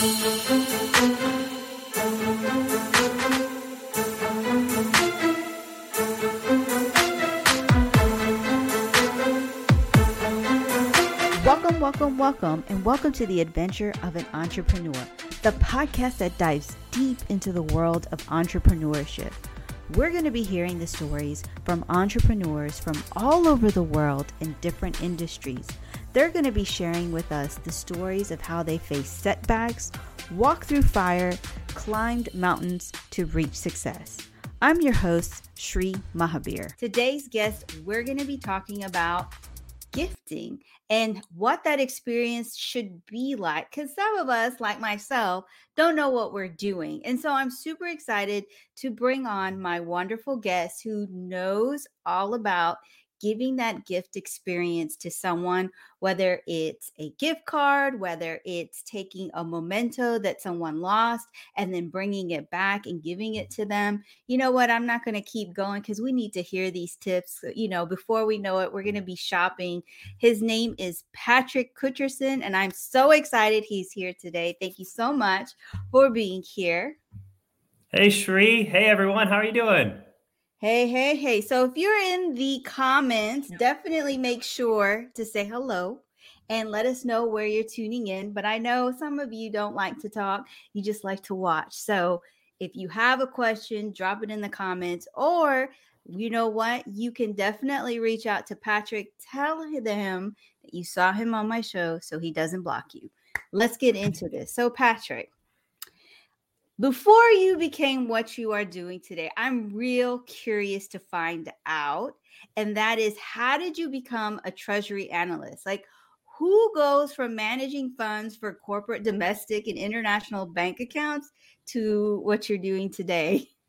Welcome, welcome, welcome, and welcome to the adventure of an entrepreneur, the podcast that dives deep into the world of entrepreneurship. We're going to be hearing the stories from entrepreneurs from all over the world in different industries. They're going to be sharing with us the stories of how they faced setbacks, walked through fire, climbed mountains to reach success. I'm your host, Sri Mahabir. Today's guest, we're going to be talking about gifting and what that experience should be like. Because some of us, like myself, don't know what we're doing. And so I'm super excited to bring on my wonderful guest who knows all about giving that gift experience to someone, whether it's a gift card, whether it's taking a memento that someone lost and then bringing it back and giving it to them. You know what? I'm not going to keep going because we need to hear these tips. You know, before we know it, we're going to be shopping. His name is Patrick Kucharson, and I'm so excited he's here today. Thank you so much for being here. Hey, Sri. Hey, everyone. How are you doing? Hey, hey, hey. So if you're in the comments, definitely make sure to say hello and let us know where you're tuning in. But I know some of you don't like to talk, you just like to watch. So if you have a question, drop it in the comments or you know what? You can definitely reach out to Patrick. Tell him that you saw him on my show so he doesn't block you. Let's get into this. So, Patrick, before you became what you are doing today, I'm real curious to find out. And that is how did you become a treasury analyst? Like, who goes from managing funds for corporate, domestic, and international bank accounts to what you're doing today?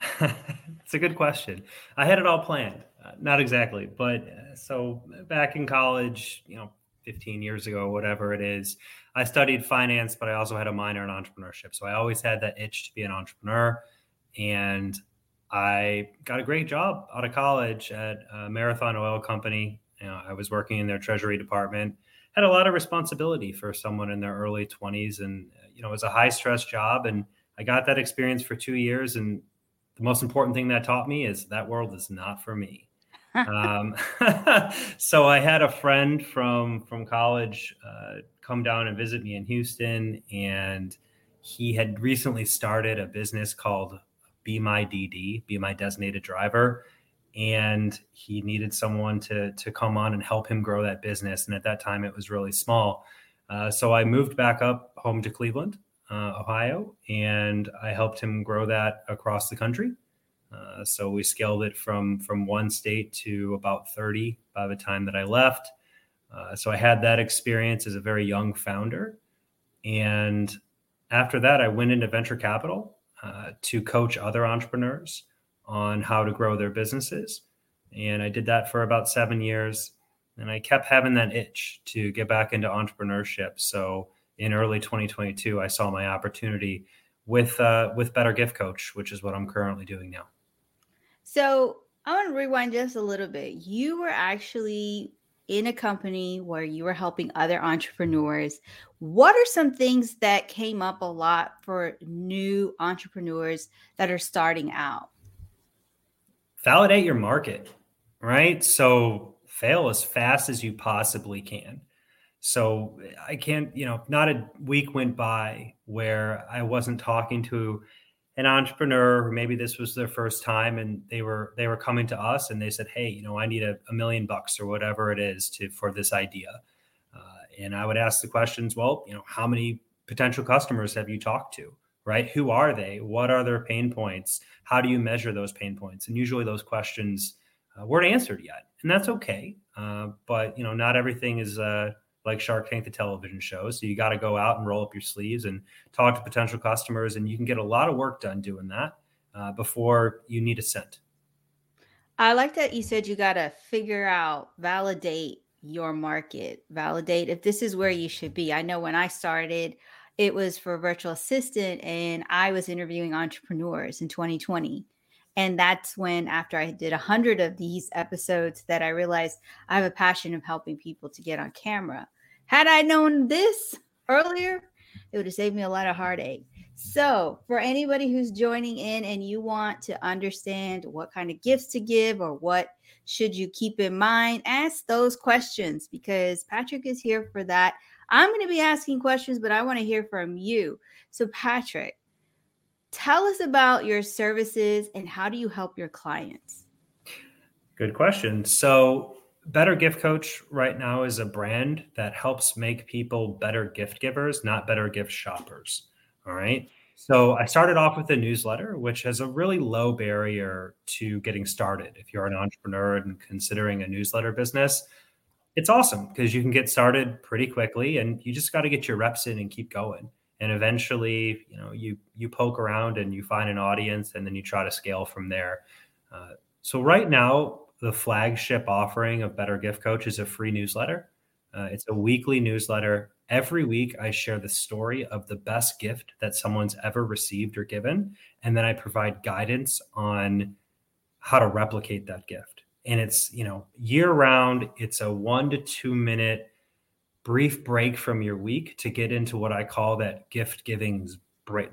it's a good question. I had it all planned. Uh, not exactly, but uh, so back in college, you know, 15 years ago, whatever it is, I studied finance, but I also had a minor in entrepreneurship. So I always had that itch to be an entrepreneur. And I got a great job out of college at Marathon Oil Company. You know, I was working in their treasury department, had a lot of responsibility for someone in their early 20s. And, you know, it was a high stress job. And I got that experience for two years. And the most important thing that taught me is that world is not for me. um, so I had a friend from from college uh, come down and visit me in Houston, and he had recently started a business called Be My DD, Be My Designated Driver, and he needed someone to to come on and help him grow that business. And at that time, it was really small. Uh, so I moved back up home to Cleveland, uh, Ohio, and I helped him grow that across the country. Uh, so we scaled it from from one state to about 30 by the time that I left. Uh, so I had that experience as a very young founder, and after that, I went into venture capital uh, to coach other entrepreneurs on how to grow their businesses, and I did that for about seven years. And I kept having that itch to get back into entrepreneurship. So in early 2022, I saw my opportunity with uh, with Better Gift Coach, which is what I'm currently doing now. So I want to rewind just a little bit. You were actually in a company where you were helping other entrepreneurs. What are some things that came up a lot for new entrepreneurs that are starting out? Validate your market, right? So fail as fast as you possibly can. So I can't, you know, not a week went by where I wasn't talking to an entrepreneur who maybe this was their first time and they were they were coming to us and they said hey you know i need a, a million bucks or whatever it is to for this idea. Uh, and i would ask the questions well you know how many potential customers have you talked to? Right? Who are they? What are their pain points? How do you measure those pain points? And usually those questions uh, weren't answered yet and that's okay. Uh, but you know not everything is uh, like Shark Tank, the television show. So you got to go out and roll up your sleeves and talk to potential customers, and you can get a lot of work done doing that uh, before you need a cent. I like that you said you got to figure out, validate your market, validate if this is where you should be. I know when I started, it was for virtual assistant, and I was interviewing entrepreneurs in 2020. And that's when, after I did a hundred of these episodes, that I realized I have a passion of helping people to get on camera. Had I known this earlier, It would have saved me a lot of heartache. So, for anybody who's joining in and you want to understand what kind of gifts to give or what should you keep in mind, ask those questions because Patrick is here for that. I'm going to be asking questions, but I want to hear from you. So, Patrick, tell us about your services and how do you help your clients? Good question. So, Better Gift Coach right now is a brand that helps make people better gift givers, not better gift shoppers. All right. So I started off with a newsletter, which has a really low barrier to getting started. If you're an entrepreneur and considering a newsletter business, it's awesome because you can get started pretty quickly and you just got to get your reps in and keep going. And eventually, you know, you you poke around and you find an audience and then you try to scale from there. Uh, so right now, the flagship offering of Better Gift Coach is a free newsletter. Uh, it's a weekly newsletter. Every week, I share the story of the best gift that someone's ever received or given. And then I provide guidance on how to replicate that gift. And it's, you know, year round, it's a one to two minute brief break from your week to get into what I call that gift giving,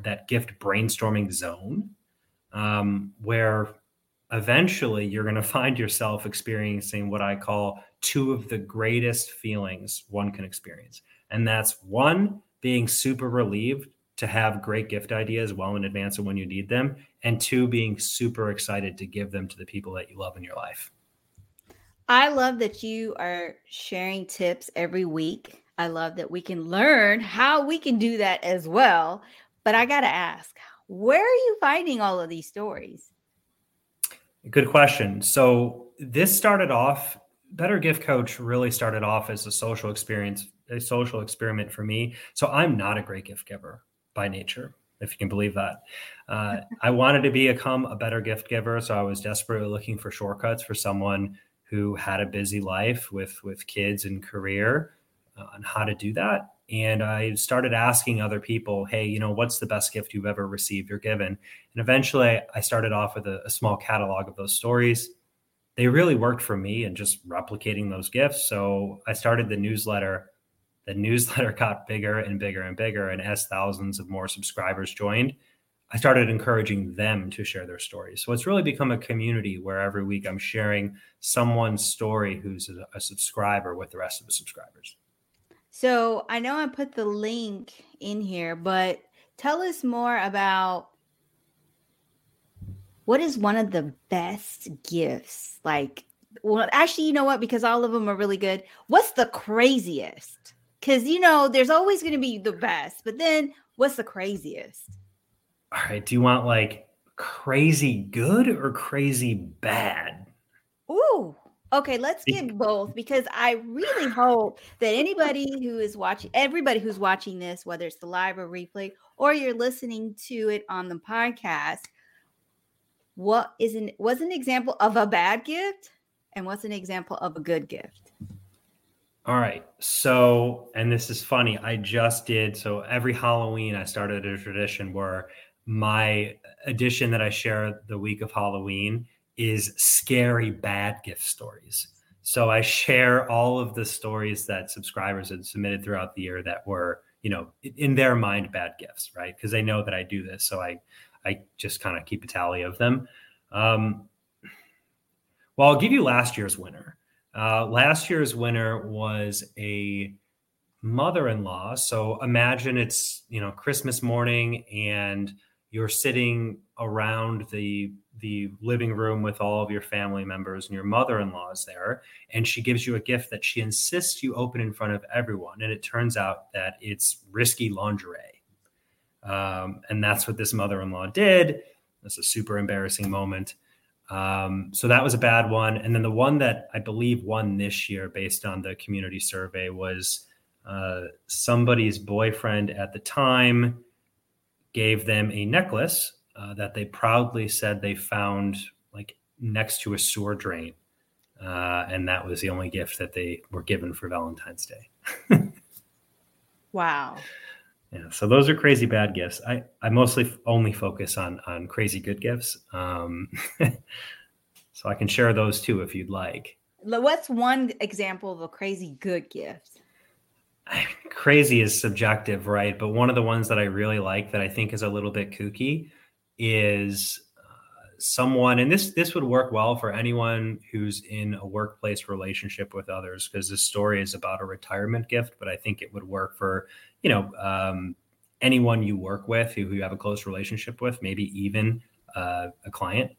that gift brainstorming zone, um, where eventually you're going to find yourself experiencing what I call two of the greatest feelings one can experience. And that's one, being super relieved to have great gift ideas well in advance of when you need them. And two, being super excited to give them to the people that you love in your life. I love that you are sharing tips every week. I love that we can learn how we can do that as well. But I got to ask, where are you finding all of these stories? Good question. So this started off Better Gift Coach really started off as a social experience, a social experiment for me. So I'm not a great gift giver by nature, if you can believe that. Uh, I wanted to become a better gift giver, so I was desperately looking for shortcuts for someone who had a busy life with with kids and career uh, on how to do that. And I started asking other people, hey, you know, what's the best gift you've ever received or given? And eventually I started off with a, a small catalog of those stories. They really worked for me and just replicating those gifts. So I started the newsletter. The newsletter got bigger and bigger and bigger. And as thousands of more subscribers joined, I started encouraging them to share their stories. So it's really become a community where every week I'm sharing someone's story who's a, a subscriber with the rest of the subscribers. So I know I put the link in here, but tell us more about what is one of the best gifts? Like, well, actually, you know what? Because all of them are really good. What's the craziest? Because, you know, there's always going to be the best, but then what's the craziest? All right. Do you want like crazy good or crazy bad? Ooh, Okay, let's get both because I really hope that anybody who is watching, everybody who's watching this, whether it's the live or replay, or you're listening to it on the podcast, what is an was an example of a bad gift and what's an example of a good gift? All right. So, and this is funny. I just did so every Halloween I started a tradition where my edition that I share the week of Halloween is scary bad gift stories. So I share all of the stories that subscribers had submitted throughout the year that were, you know, in their mind bad gifts, right? Because they know that I do this, so I I just kind of keep a tally of them. Um, well, I'll give you last year's winner. Uh, last year's winner was a mother-in-law. So imagine it's you know Christmas morning and you're sitting around the the living room with all of your family members and your mother-in-law is there and she gives you a gift that she insists you open in front of everyone and it turns out that it's risky lingerie. Um, and that's what this mother-in-law did. That's a super embarrassing moment. Um, so that was a bad one. And then the one that i believe won this year based on the community survey was uh, somebody's boyfriend at the time gave them a necklace uh, that they proudly said they found like next to a sewer drain. Uh, and that was the only gift that they were given for Valentine's Day. wow. Yeah, so those are crazy bad gifts. I, I mostly only focus on on crazy good gifts. Um, so I can share those too if you'd like. What's one example of a crazy good gift? crazy is subjective, right? But one of the ones that I really like that I think is a little bit kooky is uh, someone, and this this would work well for anyone who's in a workplace relationship with others, because this story is about a retirement gift. But I think it would work for you know um, anyone you work with who, who you have a close relationship with, maybe even uh, a client.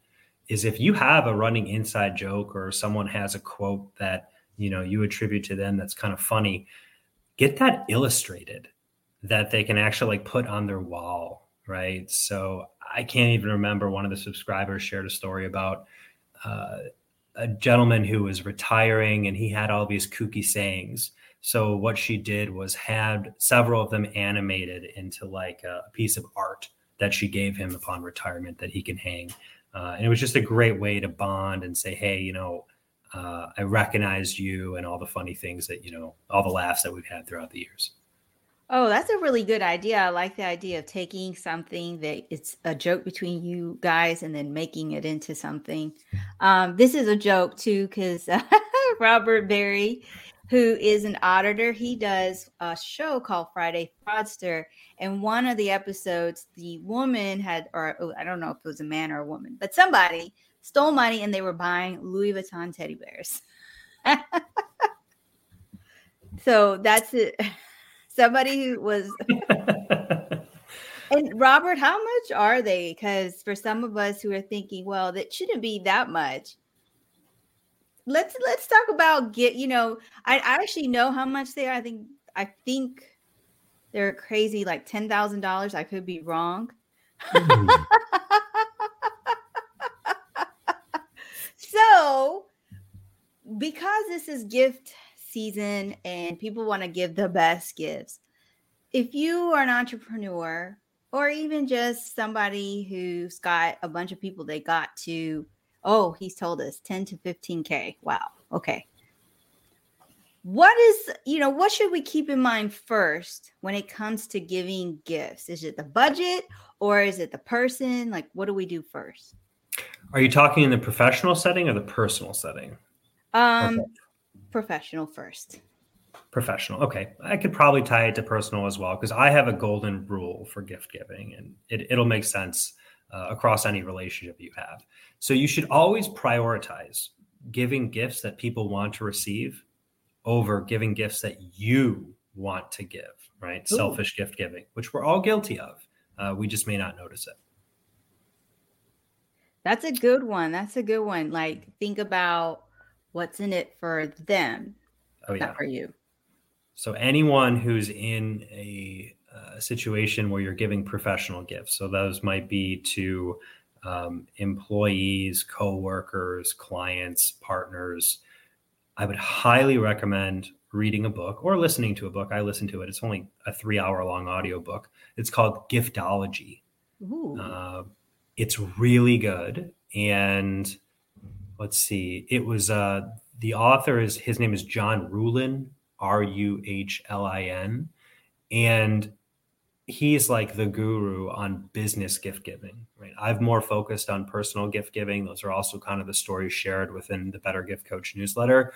Is if you have a running inside joke or someone has a quote that you know you attribute to them that's kind of funny get that illustrated that they can actually like put on their wall right? So i can't even remember one of the subscribers shared a story about uh, a gentleman who was retiring and he had all these kooky sayings. So what she did was had several of them animated into like a piece of art that she gave him upon retirement that he can hang. Uh, and it was just a great way to bond and say hey you know uh, I recognized you and all the funny things that, you know, all the laughs that we've had throughout the years. Oh, that's a really good idea. I like the idea of taking something that it's a joke between you guys and then making it into something. Um, this is a joke too, because uh, Robert Berry, who is an auditor, he does a show called Friday Fraudster. And one of the episodes, the woman had, or oh, I don't know if it was a man or a woman, but somebody stole money and they were buying Louis Vuitton teddy bears. so that's it. Somebody who was. and Robert, how much are they? Because for some of us who are thinking, well, that shouldn't be that much. Let's let's talk about get. You know, I, I actually know how much they are. I think I think they're crazy, like ten thousand dollars. I could be wrong. Mm. So, because this is gift season and people want to give the best gifts, if you are an entrepreneur or even just somebody who's got a bunch of people they got to, oh, he's told us 10 to 15K. Wow. Okay. What is, you know, what should we keep in mind first when it comes to giving gifts? Is it the budget or is it the person? Like, what do we do first? Are you talking in the professional setting or the personal setting? Um, professional first. Professional. Okay. I could probably tie it to personal as well because I have a golden rule for gift giving and it, it'll make sense uh, across any relationship you have. So you should always prioritize giving gifts that people want to receive over giving gifts that you want to give, right? Ooh. Selfish gift giving, which we're all guilty of. Uh, we just may not notice it. That's a good one. That's a good one. Like think about what's in it for them, oh, yeah. not for you. So anyone who's in a, uh, situation where you're giving professional gifts, so those might be to um, employees, coworkers, clients, partners. I would highly recommend reading a book or listening to a book. I listen to it. It's only a three hour long audio book. It's called Giftology. Uh, it's really good. And let's see, it was uh, the author is his name is John Ruhlin, R U H L I N, and he's like the guru on business gift giving. Right, I've more focused on personal gift giving. Those are also kind of the stories shared within the Better Gift Coach newsletter.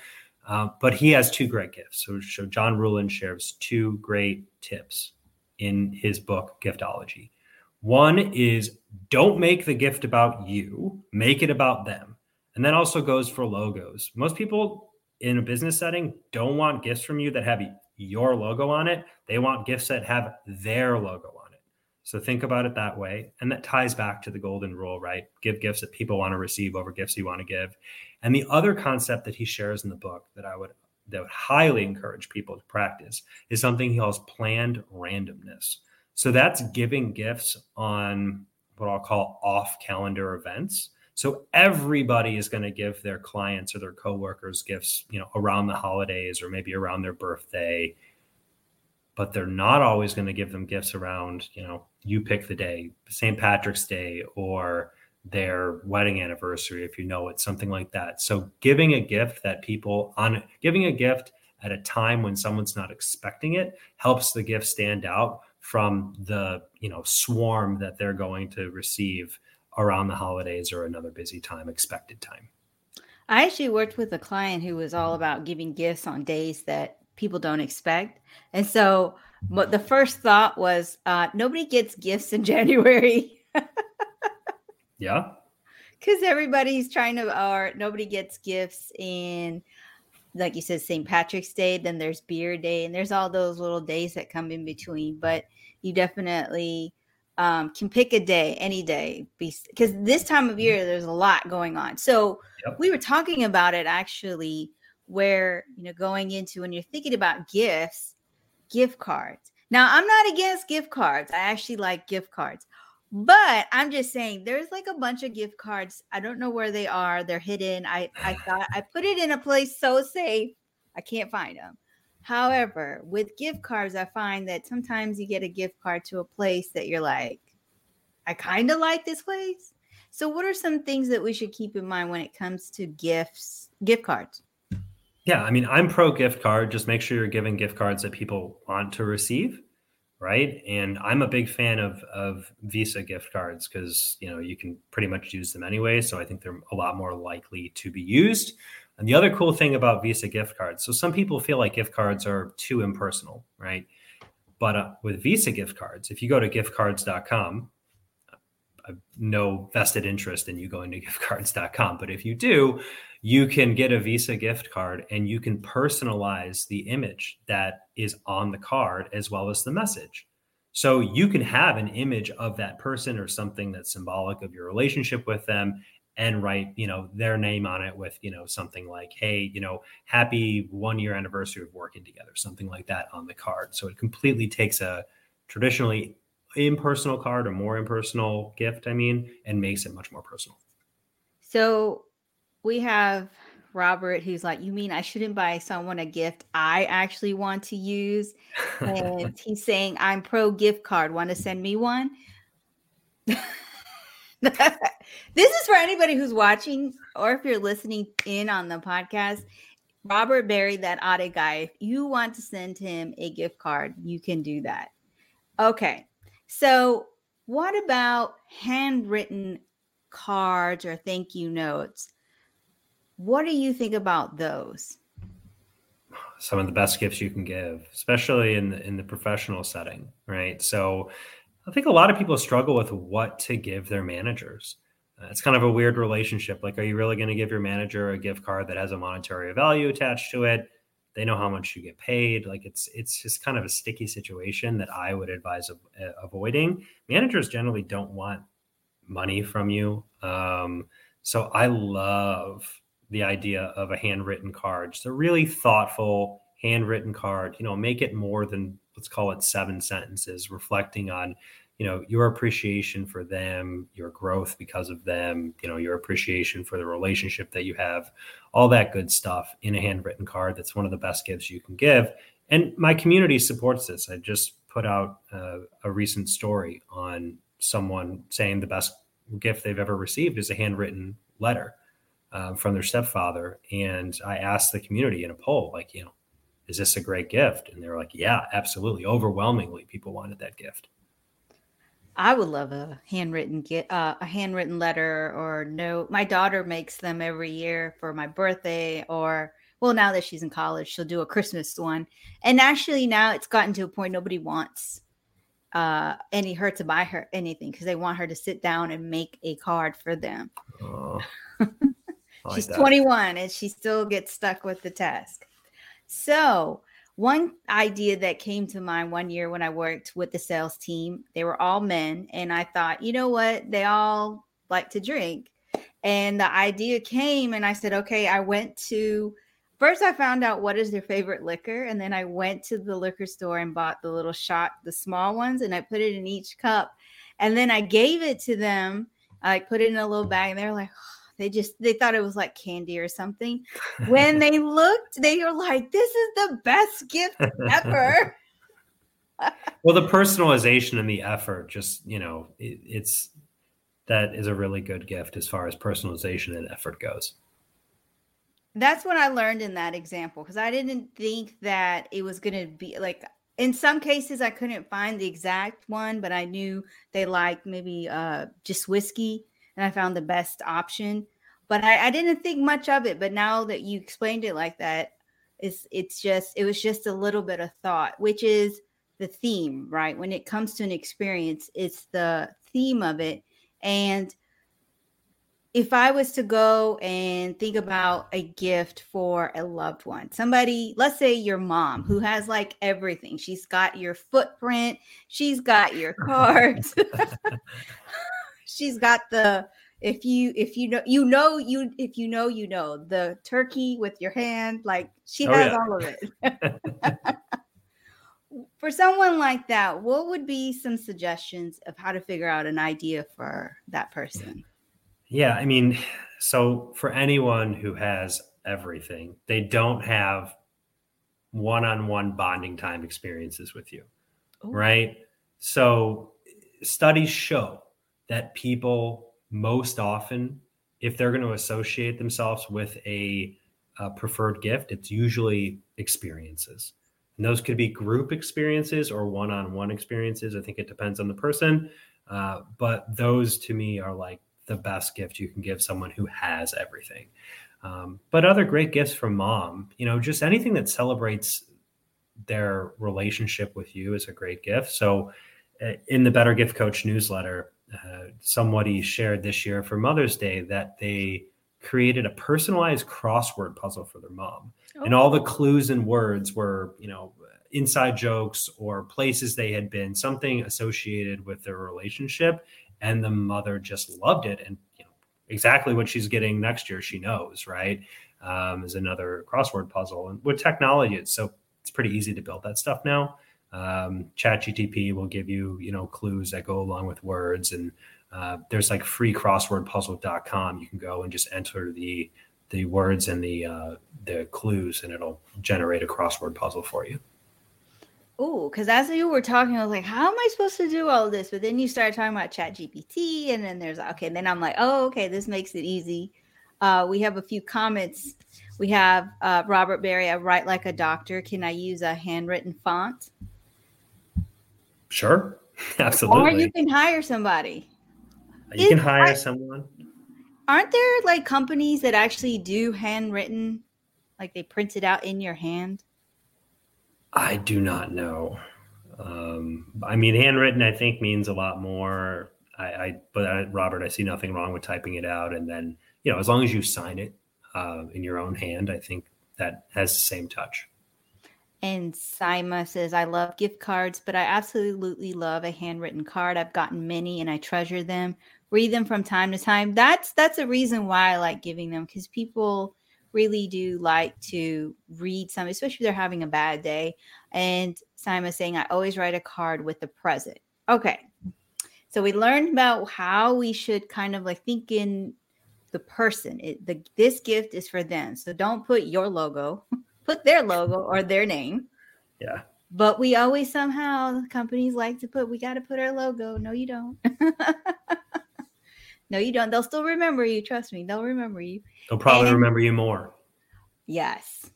Uh, but he has two great gifts. So, so John Ruhlin shares two great tips in his book Giftology. One is don't make the gift about you, make it about them. And that also goes for logos. Most people in a business setting don't want gifts from you that have your logo on it. They want gifts that have their logo on it. So think about it that way. And that ties back to the golden rule, right? Give gifts that people want to receive over gifts you want to give. And the other concept that he shares in the book that I would that would highly encourage people to practice is something he calls planned randomness. So that's giving gifts on what I'll call off calendar events. So everybody is going to give their clients or their coworkers gifts, you know, around the holidays or maybe around their birthday. But they're not always going to give them gifts around, you know, you pick the day, St. Patrick's Day or their wedding anniversary, if you know it, something like that. So giving a gift that people on giving a gift at a time when someone's not expecting it helps the gift stand out from the you know swarm that they're going to receive around the holidays or another busy time expected time i actually worked with a client who was all about giving gifts on days that people don't expect. And so but the first thought was uh, nobody gets gifts in January. yeah. Because everybody's trying to, or nobody gets gifts in, like you said, St. Patrick's Day. Then there's Beer Day, and there's all those little days that come in between. But you definitely um, can pick a day, any day, because this time of year there's a lot going on. So yep. we were talking about it actually, where you know going into when you're thinking about gifts gift cards. Now, I'm not against gift cards. I actually like gift cards. But I'm just saying there's like a bunch of gift cards. I don't know where they are. They're hidden. I I thought I put it in a place so safe. I can't find them. However, with gift cards, I find that sometimes you get a gift card to a place that you're like, I kind of like this place. So, what are some things that we should keep in mind when it comes to gifts, gift cards? Yeah, I mean, I'm pro gift card. Just make sure you're giving gift cards that people want to receive, right? And I'm a big fan of of Visa gift cards because you know you can pretty much use them anyway. So I think they're a lot more likely to be used. And the other cool thing about Visa gift cards, so some people feel like gift cards are too impersonal, right? But uh, with Visa gift cards, if you go to giftcards.com, no vested interest in you going to giftcards.com, but if you do, you can get a Visa gift card and you can personalize the image that is on the card as well as the message. So you can have an image of that person or something that's symbolic of your relationship with them and write, you know, their name on it with, you know, something like, hey, you know, happy one year anniversary of working together, something like that on the card. So it completely takes a traditionally impersonal card or more impersonal gift, I mean, and makes it much more personal. So we have Robert who's like, You mean I shouldn't buy someone a gift I actually want to use? And he's saying, I'm pro gift card. Want to send me one? this is for anybody who's watching or if you're listening in on the podcast. Robert Barry, that audit guy, if you want to send him a gift card, you can do that. Okay. So, what about handwritten cards or thank you notes? What do you think about those? Some of the best gifts you can give, especially in the, in the professional setting, right? So, I think a lot of people struggle with what to give their managers. Uh, it's kind of a weird relationship. Like, are you really going to give your manager a gift card that has a monetary value attached to it? They know how much you get paid. Like, it's it's just kind of a sticky situation that I would advise uh, avoiding. Managers generally don't want money from you. Um, so I love the idea of a handwritten card. Just a really thoughtful handwritten card. You know, make it more than let's call it seven sentences, reflecting on you know your appreciation for them your growth because of them you know your appreciation for the relationship that you have all that good stuff in a handwritten card that's one of the best gifts you can give and my community supports this i just put out uh, a recent story on someone saying the best gift they've ever received is a handwritten letter um, from their stepfather. And I asked the community in a poll, like, you know, is this a great gift? And they were like, yeah, absolutely. Overwhelmingly, people wanted that gift. I would love a handwritten get uh, a handwritten letter or note. My daughter makes them every year for my birthday, or well, now that she's in college, she'll do a Christmas one. And actually, now it's gotten to a point nobody wants uh, any her to buy her anything because they want her to sit down and make a card for them. Oh. She's 21 and she still gets stuck with the task. So, one idea that came to mind one year when I worked with the sales team, they were all men. And I thought, you know what? They all like to drink. And the idea came, and I said, okay, I went to first, I found out what is their favorite liquor. And then I went to the liquor store and bought the little shot, the small ones, and I put it in each cup. And then I gave it to them. I put it in a little bag, and they're like, oh, they just they thought it was like candy or something. When they looked, they were like, "This is the best gift ever." well, the personalization and the effort, just you know, it, it's that is a really good gift as far as personalization and effort goes. That's what I learned in that example because I didn't think that it was going to be like in some cases I couldn't find the exact one, but I knew they liked maybe uh, just whiskey and I found the best option. But I, I didn't think much of it. But now that you explained it like that, It's it's just it was just a little bit of thought, which is the theme, right? When it comes to an experience, it's the theme of it. And if I was to go and think about a gift for a loved one, somebody, let's say your mom, who has like everything, she's got your footprint, she's got your cards, she's got the if you if you know you know you if you know you know the turkey with your hand like she oh, has yeah. all of it for someone like that what would be some suggestions of how to figure out an idea for that person yeah i mean so for anyone who has everything they don't have one-on-one bonding time experiences with you Ooh. right so studies show that people most often, if they're going to associate themselves with a, a preferred gift, it's usually experiences. And those could be group experiences or one on one experiences. I think it depends on the person. Uh, but those to me are like the best gift you can give someone who has everything. Um, but other great gifts from mom, you know, just anything that celebrates their relationship with you is a great gift. So, uh, in the Better Gift Coach newsletter, uh, somebody shared this year for Mother's Day that they created a personalized crossword puzzle for their mom. Oh. And all the oh. clues and words were, you know, inside jokes or places they had been, something associated with their relationship. And the mother just loved it. And, you know, exactly what she's getting next year, she knows, right? Um, is another crossword puzzle. And with technology, it's so it's pretty easy to build that stuff now um, ChatGTP will give you, you know, clues that go along with words. And uh, there's like free crosswordpuzzle.com. You can go and just enter the the words and the uh, the clues, and it'll generate a crossword puzzle for you. Oh, because as you were talking, I was like, how am I supposed to do all this? But then you started talking about Chat GPT, and then there's okay, then I'm like, oh, okay, this makes it easy. Uh, we have a few comments. We have uh, Robert Berry, I write like a doctor. Can I use a handwritten font? Sure, absolutely. Or you can hire somebody. You Is, can hire someone. Aren't there like companies that actually do handwritten, like they print it out in your hand? I do not know. Um, I mean, handwritten, I think means a lot more. I, I but I, Robert, I see nothing wrong with typing it out, and then you know, as long as you sign it uh, in your own hand, I think that has the same touch. And Sima says, I love gift cards, but I absolutely love a handwritten card. I've gotten many and I treasure them. Read them from time to time. That's that's a reason why I like giving them because people really do like to read some, especially if they're having a bad day. And Simon saying, I always write a card with a present. Okay. So we learned about how we should kind of like think in the person. It, the this gift is for them. So don't put your logo put their logo or their name. Yeah. But we always somehow companies like to put we got to put our logo. No, you don't. no, you don't. They'll still remember you. Trust me, they'll remember you. They'll probably and, remember you more. Yes.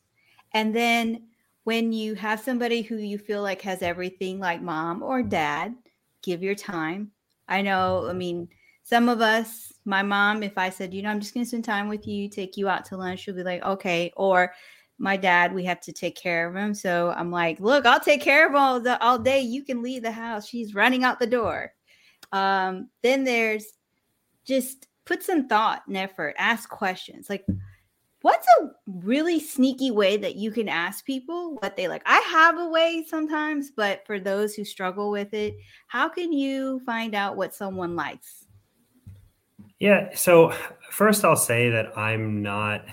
And then when you have somebody who you feel like has everything like mom or dad, give your time. I know, I mean, some of us, my mom, if I said, you know, I'm just going to spend time with you, take you out to lunch, she'll be like, okay. Or my dad, we have to take care of him. So I'm like, look, I'll take care of all the all day. You can leave the house. She's running out the door. Um, then there's just put some thought and effort, ask questions. Like, what's a really sneaky way that you can ask people what they like? I have a way sometimes, but for those who struggle with it, how can you find out what someone likes? Yeah. So, first, I'll say that I'm not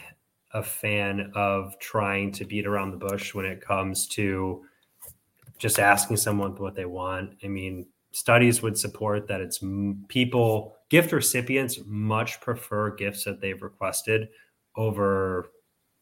a fan of trying to beat around the bush when it comes to just asking someone what they want. I mean, studies would support that it's people, gift recipients much prefer gifts that they've requested over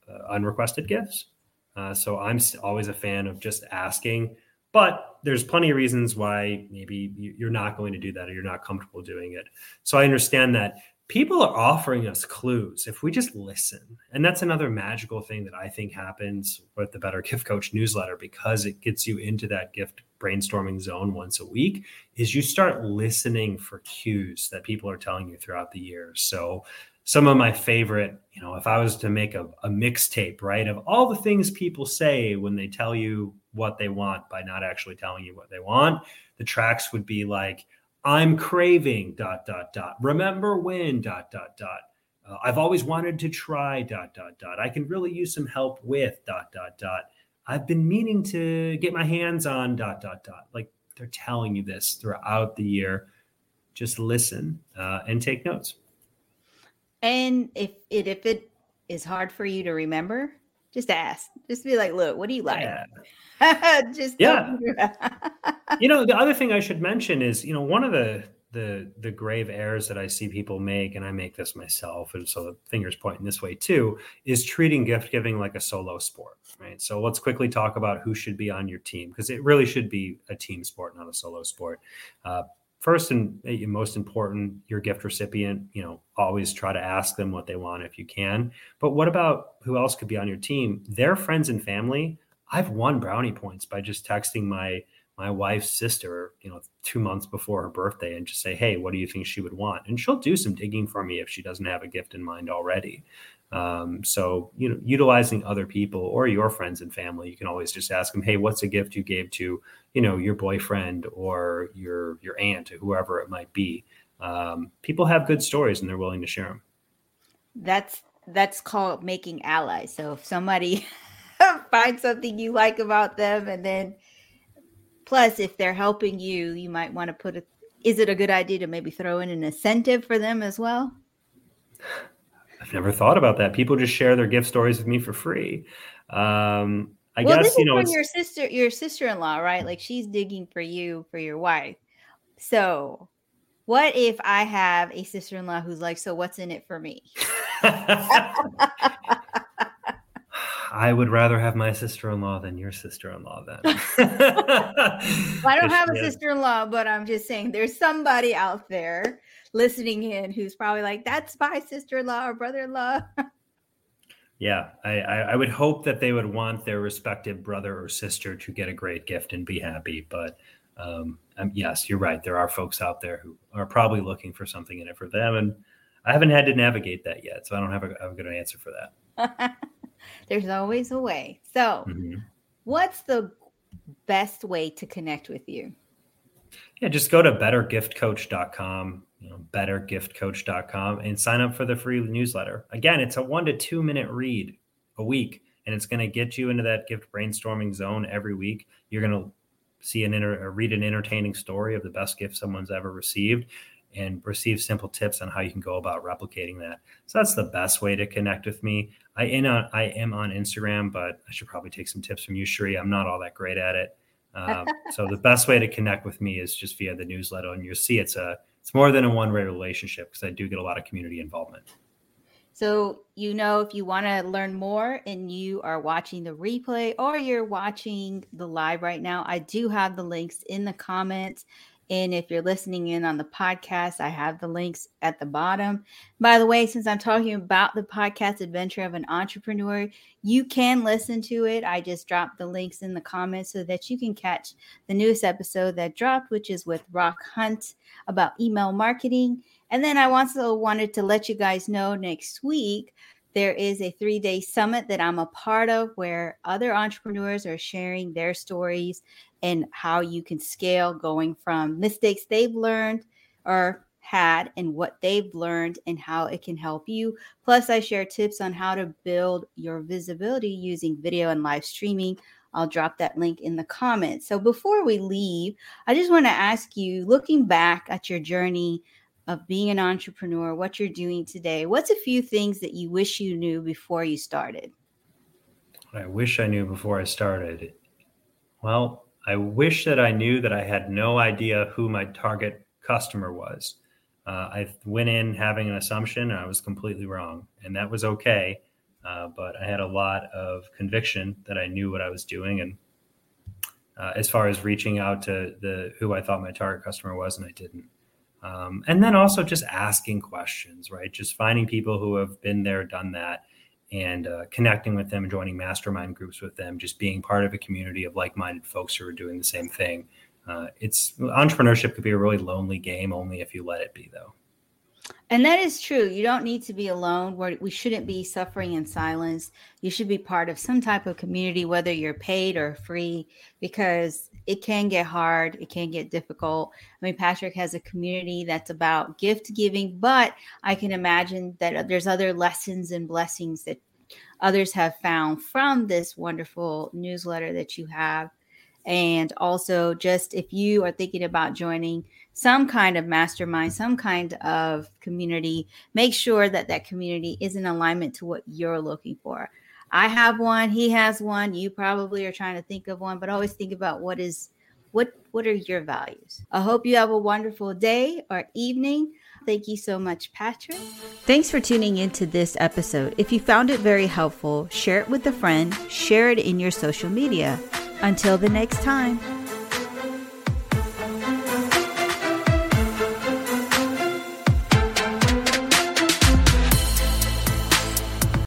uh, unrequested gifts. Uh, so I'm always a fan of just asking, but there's plenty of reasons why maybe you're not going to do that or you're not comfortable doing it. So I understand that people are offering us clues if we just listen. And that's another magical thing that I think happens with the Better Gift Coach newsletter because it gets you into that gift brainstorming zone once a week is you start listening for cues that people are telling you throughout the year. So some of my favorite, you know, if I was to make a, a mixtape, right, of all the things people say when they tell you what they want by not actually telling you what they want, the tracks would be like, I'm craving dot dot dot. Remember when dot dot dot. Uh, I've always wanted to try dot dot dot. I can really use some help with dot dot dot. I've been meaning to get my hands on dot dot dot. Like they're telling you this throughout the year. Just listen uh, and take notes. And if it if it is hard for you to remember, just ask. Just be like, look, what do you like? Yeah. just yeah. you know, the other thing I should mention is, you know, one of the the the grave errors that I see people make, and I make this myself, and so the fingers pointing this way too, is treating gift giving like a solo sport, right? So let's quickly talk about who should be on your team because it really should be a team sport, not a solo sport. Uh, first and most important your gift recipient you know always try to ask them what they want if you can. But what about who else could be on your team? Their friends and family. I've won brownie points by just texting my my wife's sister you know two months before her birthday and just say hey what do you think she would want and she'll do some digging for me if she doesn't have a gift in mind already um, so, you know, utilizing other people or your friends and family, you can always just ask them, "Hey, what's a gift you gave to, you know, your boyfriend or your your aunt or whoever it might be?" Um, people have good stories and they're willing to share them. That's that's called making allies. So if somebody finds something you like about them, and then plus if they're helping you, you might want to put a. Is it a good idea to maybe throw in an incentive for them as well? I've never thought about that. People just share their gift stories with me for free. Um, I well, guess you know your sister, your sister-in-law, right? Like she's digging for you for your wife. So, what if I have a sister-in-law who's like, "So what's in it for me?" I would rather have my sister-in-law than your sister-in-law. Then well, I don't have a sister-in-law, but I'm just saying there's somebody out there listening in who's probably like, that's my sister in law or brother in law. yeah, I, I, would hope that they would want their respective brother or sister to get a great gift and be happy. But um, um, yes, you're right. There are folks out there who are probably looking for something in it for them. And I haven't had to navigate that yet. So I don't have a, have a good answer for that. There's always a way. So, mm-hmm. what's the best way to connect with you? Yeah, just go to bettergiftcoach.com you know, bettergiftcoach.com and sign up for the free newsletter. Again, it's a one to two minute read a week, and it's going to get you into that gift brainstorming zone every week. You're going to see an inter- read an entertaining story of the best gift someone's ever received and receive simple tips on how you can go about replicating that. So that's the best way to connect with me. I in on, I am on Instagram, but I should probably take some tips from you, Sri. I'm not all that great at it. Um, so the best way to connect with me is just via the newsletter, and you'll see it's a it's more than a one way relationship because I do get a lot of community involvement. So, you know, if you want to learn more and you are watching the replay or you're watching the live right now, I do have the links in the comments. And if you're listening in on the podcast, I have the links at the bottom. By the way, since I'm talking about the podcast Adventure of an Entrepreneur, you can listen to it. I just dropped the links in the comments so that you can catch the newest episode that dropped, which is with Rock Hunt about email marketing. And then I also wanted to let you guys know next week there is a three day summit that I'm a part of where other entrepreneurs are sharing their stories and how you can scale going from mistakes they've learned or had and what they've learned and how it can help you. Plus, I share tips on how to build your visibility using video and live streaming. I'll drop that link in the comments. So, before we leave, I just want to ask you looking back at your journey of being an entrepreneur, what you're doing today, what's a few things that you wish you knew before you started? I wish I knew before I started. Well, I wish that I knew that I had no idea who my target customer was. Uh, I went in having an assumption and I was completely wrong, and that was okay. Uh, but I had a lot of conviction that I knew what I was doing, and uh, as far as reaching out to the who I thought my target customer was, and I didn't. Um, and then also just asking questions, right? Just finding people who have been there, done that, and uh, connecting with them, joining mastermind groups with them, just being part of a community of like-minded folks who are doing the same thing. Uh, it's entrepreneurship could be a really lonely game only if you let it be, though. And that is true. You don't need to be alone. Where we shouldn't be suffering in silence. You should be part of some type of community, whether you're paid or free, because it can get hard. It can get difficult. I mean, Patrick has a community that's about gift giving, but I can imagine that there's other lessons and blessings that others have found from this wonderful newsletter that you have. And also, just if you are thinking about joining some kind of mastermind, some kind of community, make sure that that community is in alignment to what you're looking for. I have one, he has one, you probably are trying to think of one, but always think about what is what what are your values. I hope you have a wonderful day or evening. Thank you so much, Patrick. Thanks for tuning into this episode. If you found it very helpful, share it with a friend, share it in your social media. Until the next time.